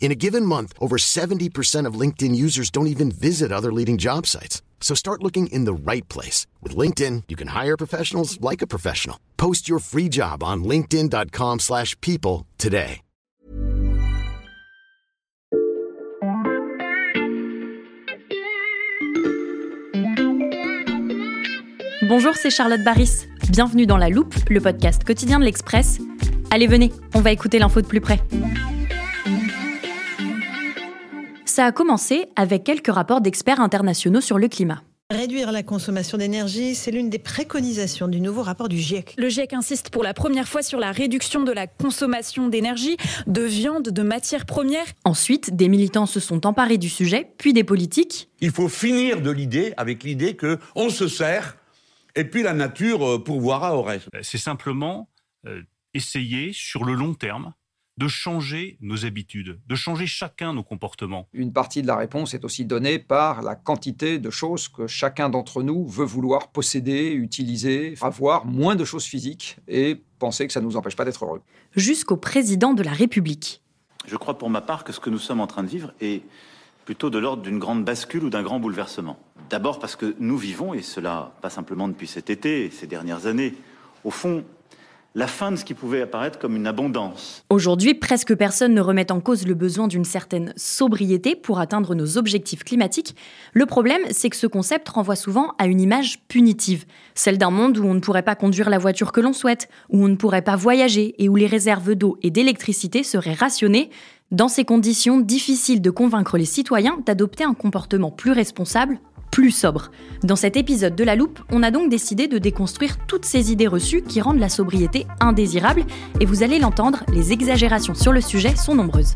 In a given month, over 70% of LinkedIn users don't even visit other leading job sites. So start looking in the right place. With LinkedIn, you can hire professionals like a professional. Post your free job on linkedin.com slash people today. Bonjour, c'est Charlotte Baris. Bienvenue dans La Loupe, le podcast quotidien de l'Express. Allez, venez, on va écouter l'info de plus près. Ça a commencé avec quelques rapports d'experts internationaux sur le climat. Réduire la consommation d'énergie, c'est l'une des préconisations du nouveau rapport du GIEC. Le GIEC insiste pour la première fois sur la réduction de la consommation d'énergie, de viande, de matières premières. Ensuite, des militants se sont emparés du sujet, puis des politiques. Il faut finir de l'idée avec l'idée que on se sert et puis la nature euh, pourvoira au reste. C'est simplement euh, essayer sur le long terme de changer nos habitudes, de changer chacun nos comportements. Une partie de la réponse est aussi donnée par la quantité de choses que chacun d'entre nous veut vouloir posséder, utiliser, avoir moins de choses physiques et penser que ça ne nous empêche pas d'être heureux. Jusqu'au président de la République. Je crois pour ma part que ce que nous sommes en train de vivre est plutôt de l'ordre d'une grande bascule ou d'un grand bouleversement. D'abord parce que nous vivons, et cela pas simplement depuis cet été et ces dernières années, au fond, la fin de ce qui pouvait apparaître comme une abondance. Aujourd'hui, presque personne ne remet en cause le besoin d'une certaine sobriété pour atteindre nos objectifs climatiques. Le problème, c'est que ce concept renvoie souvent à une image punitive, celle d'un monde où on ne pourrait pas conduire la voiture que l'on souhaite, où on ne pourrait pas voyager et où les réserves d'eau et d'électricité seraient rationnées. Dans ces conditions, difficile de convaincre les citoyens d'adopter un comportement plus responsable, plus sobre. Dans cet épisode de La Loupe, on a donc décidé de déconstruire toutes ces idées reçues qui rendent la sobriété indésirable, et vous allez l'entendre, les exagérations sur le sujet sont nombreuses.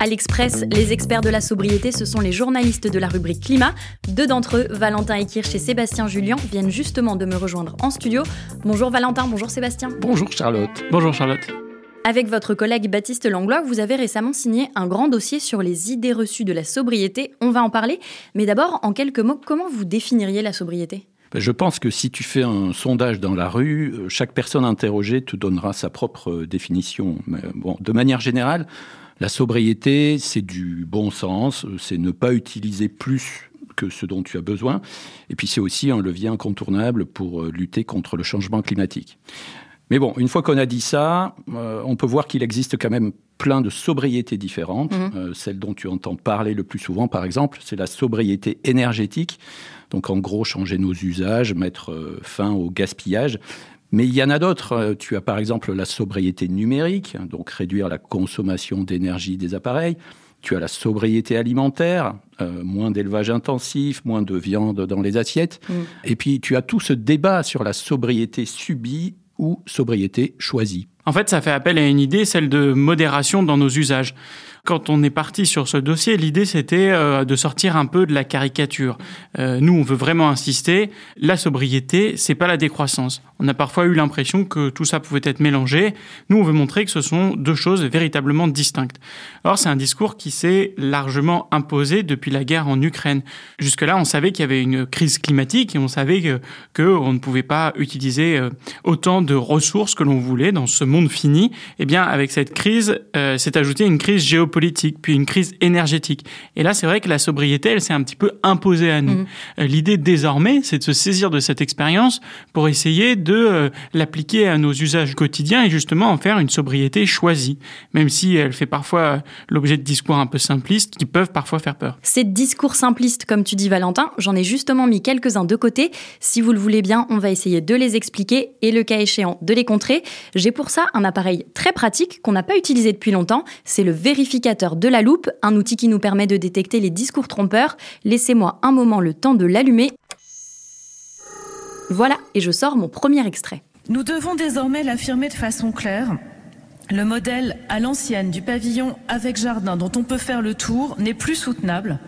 À l'Express, les experts de la sobriété, ce sont les journalistes de la rubrique Climat. Deux d'entre eux, Valentin Ekirch et Sébastien Julien, viennent justement de me rejoindre en studio. Bonjour Valentin, bonjour Sébastien. Bonjour Charlotte. Bonjour Charlotte. Avec votre collègue Baptiste Langlois, vous avez récemment signé un grand dossier sur les idées reçues de la sobriété. On va en parler. Mais d'abord, en quelques mots, comment vous définiriez la sobriété? Ben, je pense que si tu fais un sondage dans la rue, euh, chaque personne interrogée te donnera sa propre euh, définition. Mais bon, de manière générale, la sobriété, c'est du bon sens, euh, c'est ne pas utiliser plus que ce dont tu as besoin. Et puis c'est aussi un levier incontournable pour lutter contre le changement climatique. Mais bon, une fois qu'on a dit ça, euh, on peut voir qu'il existe quand même plein de sobriétés différentes. Mhm. Euh, celle dont tu entends parler le plus souvent, par exemple, c'est la sobriété énergétique. Donc en gros, changer nos usages, mettre euh, fin au gaspillage. Mais il y en a d'autres. Tu as par exemple la sobriété numérique, donc réduire la consommation d'énergie des appareils. Tu as la sobriété alimentaire, moins d'élevage intensif, moins de viande dans les assiettes. Mhm. Et puis tu as tout ce débat sur la sobriété subie ou sobriété choisie. En fait, ça fait appel à une idée, celle de modération dans nos usages. Quand on est parti sur ce dossier, l'idée c'était euh, de sortir un peu de la caricature. Euh, nous, on veut vraiment insister, la sobriété, c'est pas la décroissance. On a parfois eu l'impression que tout ça pouvait être mélangé. Nous, on veut montrer que ce sont deux choses véritablement distinctes. Or, c'est un discours qui s'est largement imposé depuis la guerre en Ukraine. Jusque-là, on savait qu'il y avait une crise climatique et on savait que, on ne pouvait pas utiliser euh, autant de ressources que l'on voulait dans ce monde fini. Eh bien, avec cette crise, s'est ajoutée une crise géopolitique politique, puis une crise énergétique. Et là, c'est vrai que la sobriété, elle s'est un petit peu imposée à nous. Euh, L'idée désormais, c'est de se saisir de cette expérience pour essayer de euh, l'appliquer à nos usages quotidiens et justement en faire une sobriété choisie, même si elle fait parfois euh, l'objet de discours un peu simplistes qui peuvent parfois faire peur. Ces discours simplistes, comme tu dis Valentin, j'en ai justement mis quelques-uns de côté. Si vous le voulez bien, on va essayer de les expliquer et le cas échéant de les contrer. J'ai pour ça un appareil très pratique qu'on n'a pas utilisé depuis longtemps. C'est le vérificateur de la loupe, un outil qui nous permet de détecter les discours trompeurs. Laissez-moi un moment le temps de l'allumer. Voilà, et je sors mon premier extrait. Nous devons désormais l'affirmer de façon claire. Le modèle à l'ancienne du pavillon avec jardin dont on peut faire le tour n'est plus soutenable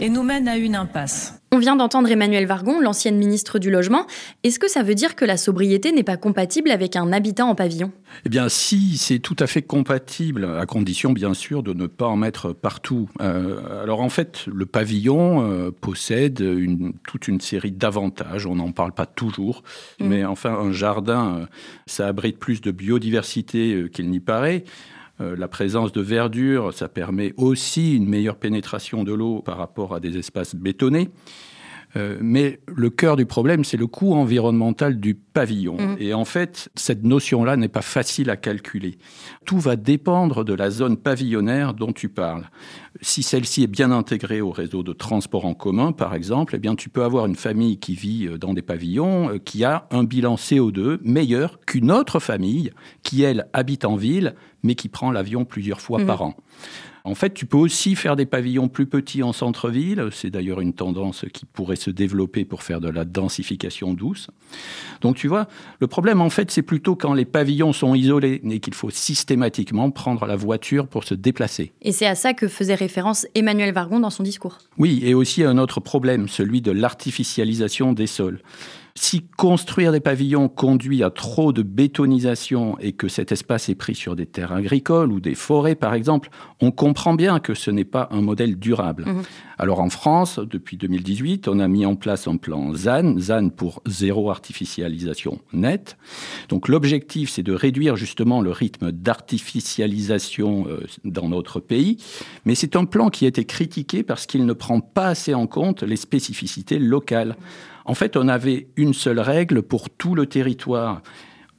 et nous mène à une impasse. On vient d'entendre Emmanuel Vargon, l'ancienne ministre du Logement. Est-ce que ça veut dire que la sobriété n'est pas compatible avec un habitat en pavillon? Eh bien, si, c'est tout à fait compatible, à condition, bien sûr, de ne pas en mettre partout. Euh, alors, en fait, le pavillon euh, possède une, toute une série d'avantages. On n'en parle pas toujours. Mm. Mais enfin, un jardin, euh, ça abrite plus de biodiversité qu'il n'y paraît. Euh, la présence de verdure, ça permet aussi une meilleure pénétration de l'eau par rapport à des espaces bétonnés. Euh, mais le cœur du problème, c'est le coût environnemental du pavillon. Mhm. Et en fait, cette notion-là n'est pas facile à calculer. Tout va dépendre de la zone pavillonnaire dont tu parles. Si celle-ci est bien intégrée au réseau de transport en commun, par exemple, eh bien, tu peux avoir une famille qui vit euh, dans des pavillons qui a un bilan CO2 meilleur qu'une autre famille qui, elle, habite en ville, mais qui prend l'avion plusieurs fois Mhm. par an. En fait, tu peux aussi faire des pavillons plus petits en centre-ville. C'est d'ailleurs une tendance qui pourrait se développer pour faire de la densification douce. Donc, tu vois, le problème, en fait, c'est plutôt quand les pavillons sont isolés et qu'il faut systématiquement prendre la voiture pour se déplacer. Et c'est à ça que faisait référence Emmanuel Vargon dans son discours. Oui, et aussi un autre problème, celui de l'artificialisation des sols. Si construire des pavillons conduit à trop de bétonisation et que cet espace est pris sur des terres agricoles ou des forêts, par exemple, on comprend bien que ce n'est pas un modèle durable. Mhm. Alors en France, depuis 2018, on a mis en place un plan ZAN, ZAN pour zéro artificialisation nette. Donc l'objectif, c'est de réduire justement le rythme d'artificialisation euh, dans notre pays, mais c'est un plan qui a été critiqué parce qu'il ne prend pas assez en compte les spécificités locales. En fait, on avait une seule règle pour tout le territoire.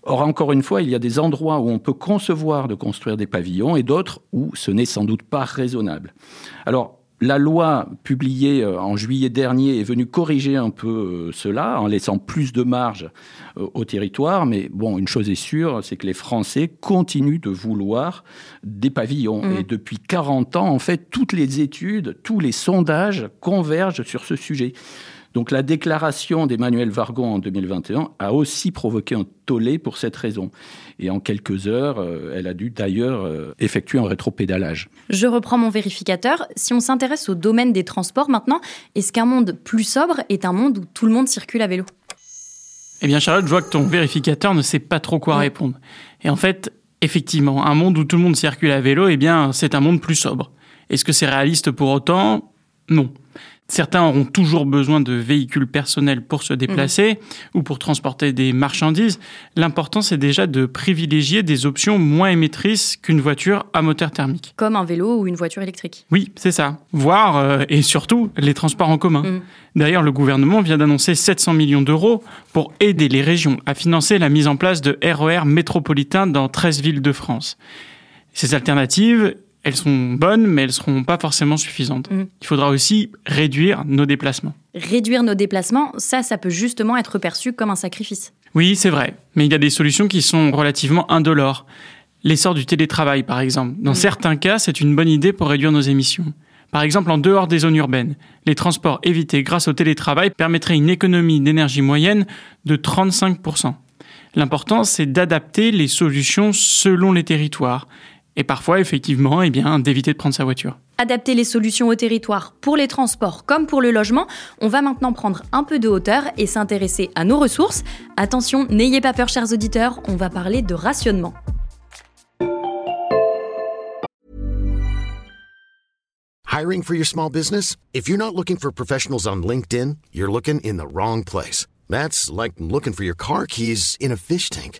Or, encore une fois, il y a des endroits où on peut concevoir de construire des pavillons et d'autres où ce n'est sans doute pas raisonnable. Alors, la loi publiée euh, en juillet dernier est venue corriger un peu euh, cela en laissant plus de marge euh, au territoire. Mais bon, une chose est sûre, c'est que les Français continuent de vouloir des pavillons. Mm. Et depuis 40 ans, en fait, toutes les études, tous les sondages convergent sur ce sujet. Donc la déclaration d'Emmanuel Vargon en 2021 a aussi provoqué un tollé pour cette raison. Et en quelques heures, euh, elle a dû d'ailleurs euh, effectuer un rétropédalage. Je reprends mon vérificateur. Si on s'intéresse au domaine des transports maintenant, est-ce qu'un monde plus sobre est un monde où tout le monde circule à vélo? Eh bien, Charlotte, je vois que ton vérificateur ne sait pas trop quoi répondre. Et en fait, effectivement, un monde où tout le monde circule à vélo, eh bien, c'est un monde plus sobre. Est-ce que c'est réaliste pour autant? Non. Certains auront toujours besoin de véhicules personnels pour se déplacer ou pour transporter des marchandises. L'important, c'est déjà de privilégier des options moins émettrices qu'une voiture à moteur thermique. Comme un vélo ou une voiture électrique. Oui, c'est ça. Voire, euh, et surtout, les transports en commun. Mm. D'ailleurs, le gouvernement vient d'annoncer 700 millions d'euros pour aider les régions à financer la mise en place de RER métropolitains dans 13 villes de France. Ces alternatives, elles sont bonnes, mais elles ne seront pas forcément suffisantes. Mm. Il faudra aussi réduire nos déplacements. Réduire nos déplacements, ça, ça peut justement être perçu comme un sacrifice. Oui, c'est vrai, mais il y a des solutions qui sont relativement indolores. L'essor du télétravail, par exemple. Dans Mm. certains cas, c'est une bonne idée pour réduire nos émissions. Par exemple, en dehors des zones urbaines, les transports évités grâce au télétravail permettraient une économie d'énergie moyenne de 35%. L'important, c'est d'adapter les solutions selon les territoires. Et parfois, effectivement, eh bien, d'éviter de prendre sa voiture. Adapter les solutions au territoire pour les transports comme pour le logement, on va maintenant prendre un peu de hauteur et s'intéresser à nos ressources. Attention, n'ayez pas peur chers auditeurs, on va parler de rationnement. Hiring for your small business? If you're not looking for professionals on LinkedIn, you're looking in the wrong place. That's like looking for your car keys in a fish tank.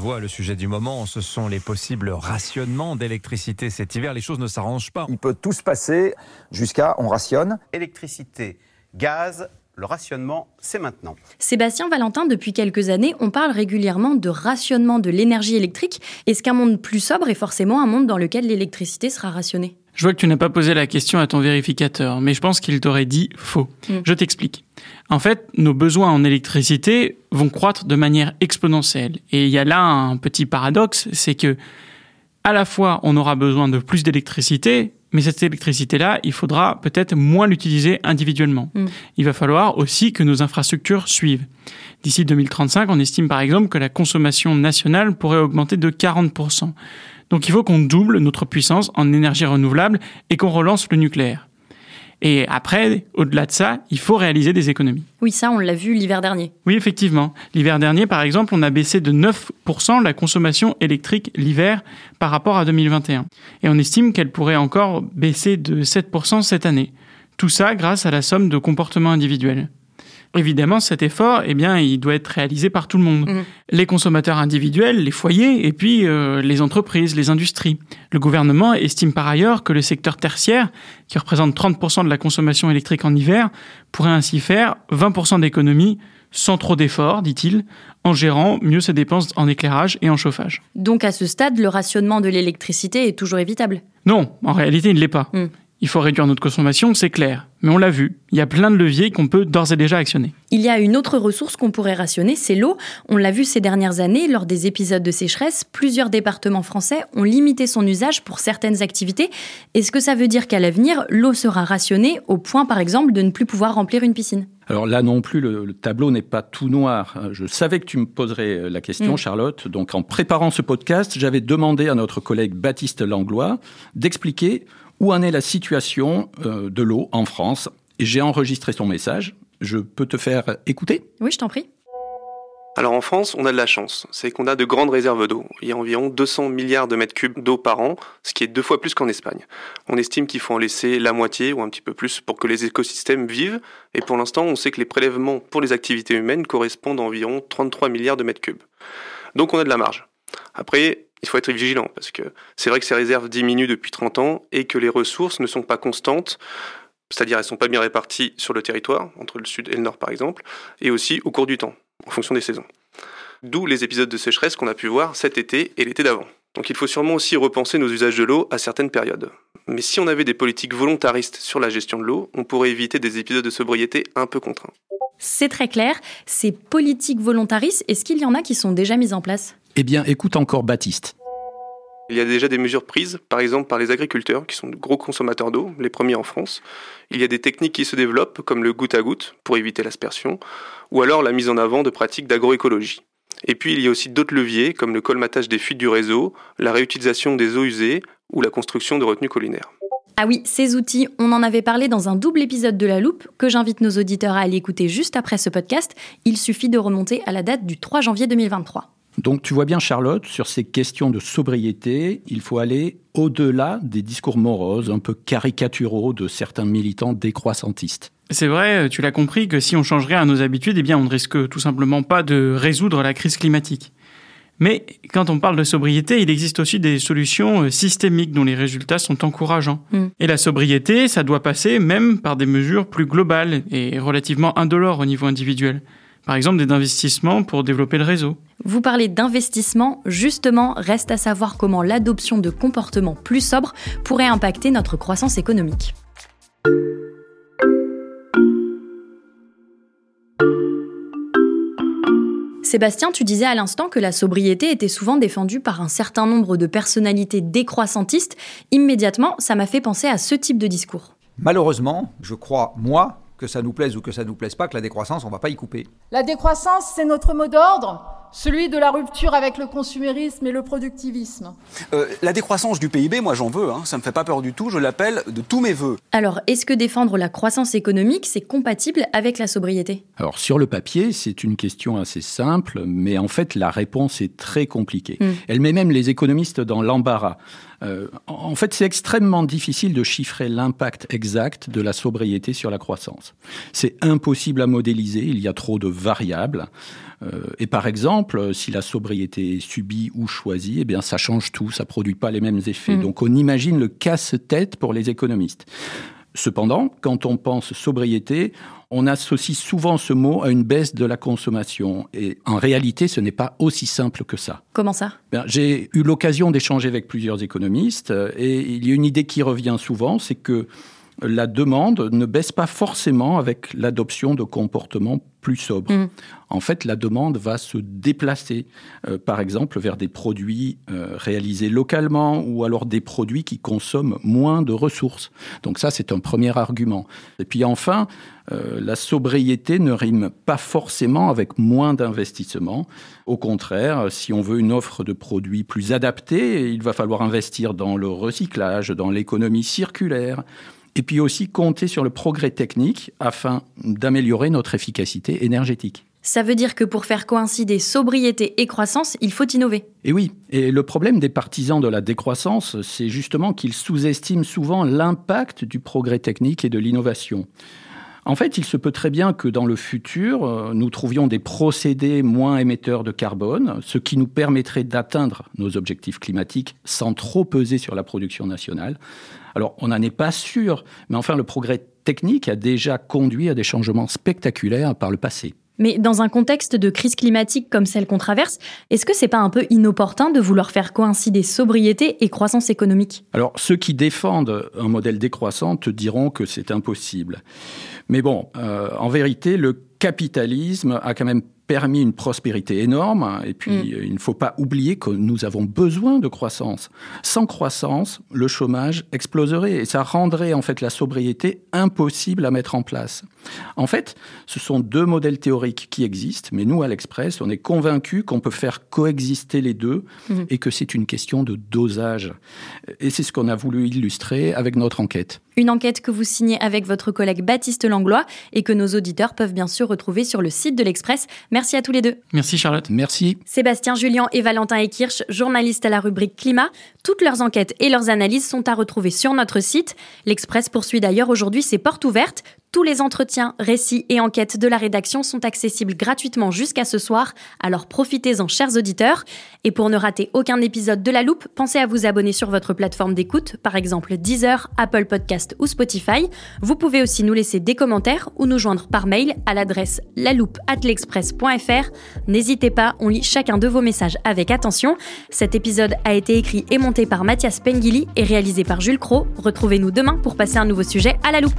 Voit, le sujet du moment, ce sont les possibles rationnements d'électricité cet hiver. Les choses ne s'arrangent pas. Il peut tout se passer jusqu'à on rationne. Électricité, gaz, le rationnement, c'est maintenant. Sébastien Valentin, depuis quelques années, on parle régulièrement de rationnement de l'énergie électrique. Est-ce qu'un monde plus sobre est forcément un monde dans lequel l'électricité sera rationnée? Je vois que tu n'as pas posé la question à ton vérificateur, mais je pense qu'il t'aurait dit faux. Mm. Je t'explique. En fait, nos besoins en électricité vont croître de manière exponentielle. Et il y a là un petit paradoxe, c'est que à la fois on aura besoin de plus d'électricité, mais cette électricité-là, il faudra peut-être moins l'utiliser individuellement. Mm. Il va falloir aussi que nos infrastructures suivent. D'ici 2035, on estime par exemple que la consommation nationale pourrait augmenter de 40%. Donc il faut qu'on double notre puissance en énergie renouvelable et qu'on relance le nucléaire. Et après, au-delà de ça, il faut réaliser des économies. Oui, ça, on l'a vu l'hiver dernier. Oui, effectivement. L'hiver dernier, par exemple, on a baissé de 9% la consommation électrique l'hiver par rapport à 2021. Et on estime qu'elle pourrait encore baisser de 7% cette année. Tout ça grâce à la somme de comportements individuels. Évidemment, cet effort, eh bien, il doit être réalisé par tout le monde. Mhm. Les consommateurs individuels, les foyers, et puis euh, les entreprises, les industries. Le gouvernement estime par ailleurs que le secteur tertiaire, qui représente 30% de la consommation électrique en hiver, pourrait ainsi faire 20% d'économies sans trop d'efforts, dit-il, en gérant mieux ses dépenses en éclairage et en chauffage. Donc à ce stade, le rationnement de l'électricité est toujours évitable? Non, en réalité, il ne l'est pas. Mm. Il faut réduire notre consommation, c'est clair. Mais on l'a vu, il y a plein de leviers qu'on peut d'ores et déjà actionner. Il y a une autre ressource qu'on pourrait rationner, c'est l'eau. On l'a vu ces dernières années, lors des épisodes de sécheresse, plusieurs départements français ont limité son usage pour certaines activités. Est-ce que ça veut dire qu'à l'avenir, l'eau sera rationnée au point, par exemple, de ne plus pouvoir remplir une piscine? Alors là non plus, le, le tableau n'est pas tout noir. Je savais que tu me poserais la question, Mm. Charlotte. Donc en préparant ce podcast, j'avais demandé à notre collègue Baptiste Langlois d'expliquer où en est la situation euh, de l'eau en France? J'ai enregistré son message. Je peux te faire écouter? Oui, je t'en prie. Alors en France, on a de la chance, c'est qu'on a de grandes réserves d'eau. Il y a environ 200 milliards de mètres cubes d'eau par an, ce qui est deux fois plus qu'en Espagne. On estime qu'il faut en laisser la moitié ou un petit peu plus pour que les écosystèmes vivent, et pour l'instant, on sait que les prélèvements pour les activités humaines correspondent à environ 33 milliards de mètres cubes. Donc on a de la marge. Après, il faut être vigilant, parce que c'est vrai que ces réserves diminuent depuis 30 ans et que les ressources ne sont pas constantes, c'est-à-dire elles ne sont pas bien réparties sur le territoire, entre le sud et le nord par exemple, et aussi au cours du temps, en fonction des saisons. D'où les épisodes de sécheresse qu'on a pu voir cet été et l'été d'avant. Donc il faut sûrement aussi repenser nos usages de l'eau à certaines périodes. Mais si on avait des politiques volontaristes sur la gestion de l'eau, on pourrait éviter des épisodes de sobriété un peu contraints. C'est très clair. Ces politiques volontaristes, est-ce qu'il y en a qui sont déjà mises en place? Eh bien, écoute encore Baptiste. Il y a déjà des mesures prises, par exemple par les agriculteurs, qui sont de gros consommateurs d'eau, les premiers en France. Il y a des techniques qui se développent, comme le goutte à goutte, pour éviter l'aspersion, ou alors la mise en avant de pratiques d'agroécologie. Et puis il y a aussi d'autres leviers, comme le colmatage des fuites du réseau, la réutilisation des eaux usées, ou la construction de retenues collinaires. Ah oui, ces outils, on en avait parlé dans un double épisode de La Loupe que j'invite nos auditeurs à aller écouter juste après ce podcast. Il suffit de remonter à la date du 3 janvier 2023. Donc tu vois bien Charlotte, sur ces questions de sobriété, il faut aller au-delà des discours moroses, un peu caricaturaux de certains militants décroissantistes. C'est vrai, tu l'as compris, que si on changerait à nos habitudes, eh bien, on ne risque tout simplement pas de résoudre la crise climatique. Mais quand on parle de sobriété, il existe aussi des solutions euh, systémiques dont les résultats sont encourageants. Mm. Et la sobriété, ça doit passer même par des mesures plus globales et relativement indolores au niveau individuel. Par exemple, des investissements pour développer le réseau. Vous parlez d'investissement, justement, reste à savoir comment l'adoption de comportements plus sobres pourrait impacter notre croissance économique. Sébastien, tu disais à l'instant que la sobriété était souvent défendue par un certain nombre de personnalités décroissantistes. Immédiatement, ça m'a fait penser à ce type de discours. Malheureusement, je crois, moi, que ça nous plaise ou que ça nous plaise pas, que la décroissance, on va pas y couper. La décroissance, c'est notre mot d'ordre. Celui de la rupture avec le consumérisme et le productivisme. Euh, la décroissance du PIB, moi j'en veux, hein. ça me fait pas peur du tout, je l'appelle de tous mes voeux. Alors, est-ce que défendre la croissance économique, c'est compatible avec la sobriété? Alors, sur le papier, c'est une question assez simple, mais en fait, la réponse est très compliquée. Mm. Elle met même les économistes dans l'embarras. Euh, en fait, c'est extrêmement difficile de chiffrer l'impact exact de la sobriété sur la croissance. C'est impossible à modéliser, il y a trop de variables. Euh, et par exemple, si la sobriété est subie ou choisie, eh bien, ça change tout, ça produit pas les mêmes effets. Mm. Donc, on imagine le casse-tête pour les économistes. Cependant, quand on pense sobriété, on associe souvent ce mot à une baisse de la consommation. Et en réalité, ce n'est pas aussi simple que ça. Comment ça? Bien, J'ai eu l'occasion d'échanger avec plusieurs économistes euh, et il y a une idée qui revient souvent, c'est que la demande ne baisse pas forcément avec l'adoption de comportements plus sobres. Mm. En fait, la demande va se déplacer, euh, par exemple, vers des produits euh, réalisés localement ou alors des produits qui consomment moins de ressources. Donc ça, c'est un premier argument. Et puis enfin, euh, la sobriété ne rime pas forcément avec moins d'investissement. Au contraire, si on veut une offre de produits plus adaptée, il va falloir investir dans le recyclage, dans l'économie circulaire, et puis aussi compter sur le progrès technique afin d'améliorer notre efficacité énergétique. Ça veut dire que pour faire coïncider sobriété et croissance, il faut innover. Et oui, et le problème des partisans de la décroissance, c'est justement qu'ils sous-estiment souvent l'impact du progrès technique et de l'innovation. En fait, il se peut très bien que dans le futur, euh, nous trouvions des procédés moins émetteurs de carbone, ce qui nous permettrait d'atteindre nos objectifs climatiques sans trop peser sur la production nationale. Alors, on n'en est pas sûr, mais enfin, le progrès technique a déjà conduit à des changements spectaculaires par le passé. Mais dans un contexte de crise climatique comme celle qu'on traverse, est-ce que c'est pas un peu inopportun de vouloir faire coïncider sobriété et croissance économique? Alors, ceux qui défendent un modèle décroissant te diront que c'est impossible. Mais bon, euh, en vérité, le capitalisme a quand même permis une prospérité énorme. Et puis, Mm. il ne faut pas oublier que nous avons besoin de croissance. Sans croissance, le chômage exploserait et ça rendrait en fait la sobriété impossible à mettre en place. En fait, ce sont deux modèles théoriques qui existent, mais nous, à l'Express, on est convaincus qu'on peut faire coexister les deux Mhm. et que c'est une question de dosage. Et c'est ce qu'on a voulu illustrer avec notre enquête. Une enquête que vous signez avec votre collègue Baptiste Langlois et que nos auditeurs peuvent bien sûr retrouver sur le site de l'Express. Merci à tous les deux. Merci Charlotte. Merci. Sébastien Julien et Valentin Ekirch, journalistes à la rubrique Climat. Toutes leurs enquêtes et leurs analyses sont à retrouver sur notre site. L'Express poursuit d'ailleurs aujourd'hui ses portes ouvertes. Tous les entretiens, récits et enquêtes de la rédaction sont accessibles gratuitement jusqu'à ce soir, alors profitez-en chers auditeurs. Et pour ne rater aucun épisode de La Loupe, pensez à vous abonner sur votre plateforme d'écoute, par exemple Deezer, Apple Podcast ou Spotify. Vous pouvez aussi nous laisser des commentaires ou nous joindre par mail à l'adresse laloupe@l'express.fr. N'hésitez pas, on lit chacun de vos messages avec attention. Cet épisode a été écrit et monté par Mathias Pengili et réalisé par Jules Cro. Retrouvez-nous demain pour passer un nouveau sujet à la loupe.